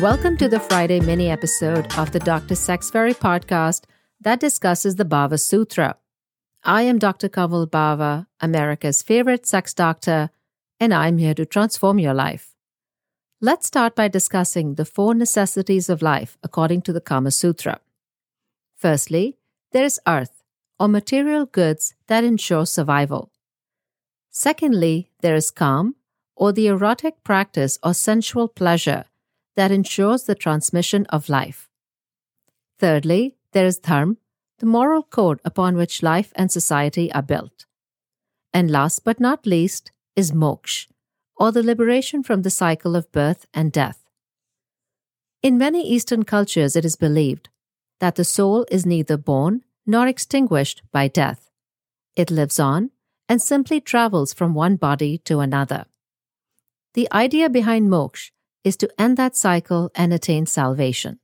Welcome to the Friday mini episode of the Dr. Sex Fairy podcast that discusses the Bhava Sutra. I am Dr. Kanwal Bawa, America's favorite sex doctor, and I'm here to transform your life. Let's start by discussing the four necessities of life according to the Kama Sutra. Firstly, there is artha, or material goods that ensure survival. Secondly, there is kam, or the erotic practice or sensual pleasure that ensures the transmission of life. Thirdly, there is dharma, the moral code upon which life and society are built. And last but not least is moksha, or the liberation from the cycle of birth and death. In many Eastern cultures, it is believed that the soul is neither born nor extinguished by death. It lives on and simply travels from one body to another. The idea behind moksha is to end that cycle and attain salvation.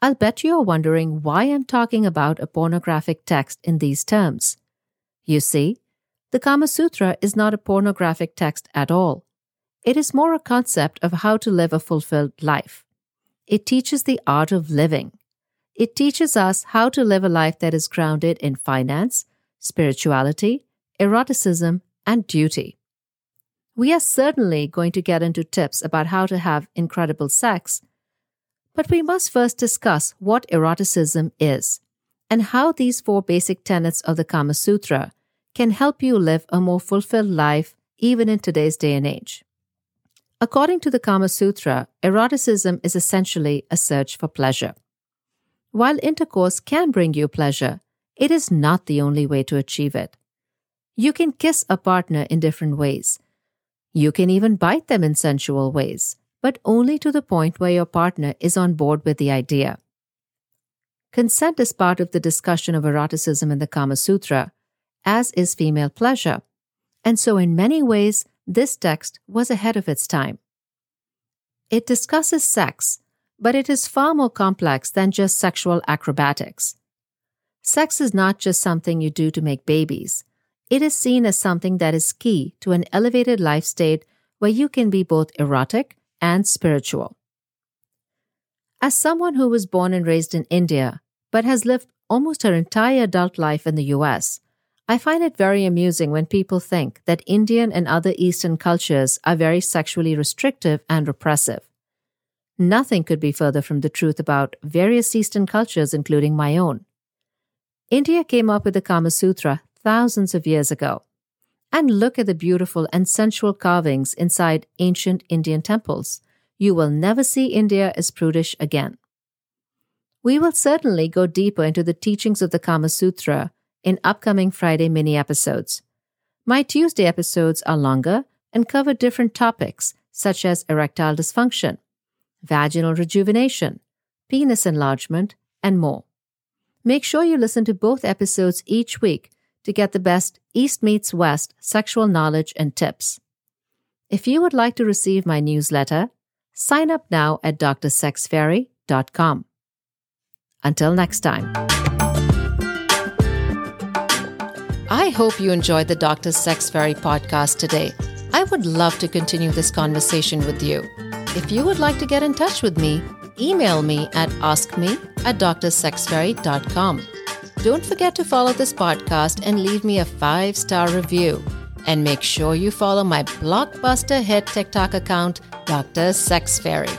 I'll bet you are wondering why I'm talking about a pornographic text in these terms. You see, the Kama Sutra is not a pornographic text at all. It is more a concept of how to live a fulfilled life. It teaches the art of living. It teaches us how to live a life that is grounded in finance, spirituality, eroticism, and duty. We are certainly going to get into tips about how to have incredible sex, but we must first discuss what eroticism is and how these four basic tenets of the Kama Sutra can help you live a more fulfilled life even in today's day and age. According to the Kama Sutra, eroticism is essentially a search for pleasure. While intercourse can bring you pleasure, it is not the only way to achieve it. You can kiss a partner in different ways, you can even bite them in sensual ways, but only to the point where your partner is on board with the idea. Consent is part of the discussion of eroticism in the Kama Sutra, as is female pleasure. And so, in many ways, this text was ahead of its time. It discusses sex, but it is far more complex than just sexual acrobatics. Sex is not just something you do to make babies it is seen as something that is key to an elevated life state where you can be both erotic and spiritual. As someone who was born and raised in India, but has lived almost her entire adult life in the US, I find it very amusing when people think that Indian and other Eastern cultures are very sexually restrictive and repressive. Nothing could be further from the truth about various Eastern cultures, including my own. India came up with the Kama Sutra thousands of years ago. And look at the beautiful and sensual carvings inside ancient Indian temples. You will never see India as prudish again. We will certainly go deeper into the teachings of the Kama Sutra in upcoming Friday mini episodes. My Tuesday episodes are longer and cover different topics such as erectile dysfunction, vaginal rejuvenation, penis enlargement, and more. Make sure you listen to both episodes each week to get the best East meets West sexual knowledge and tips. If you would like to receive my newsletter, sign up now at drsexfairy.com. Until next time. I hope you enjoyed the Dr. Sex Fairy podcast today. I would love to continue this conversation with you. If you would like to get in touch with me, email me at askme at drsexfairy.com. Don't forget to follow this podcast and leave me a five star review. And make sure you follow my blockbuster hit TikTok account, Dr. Sex Fairy.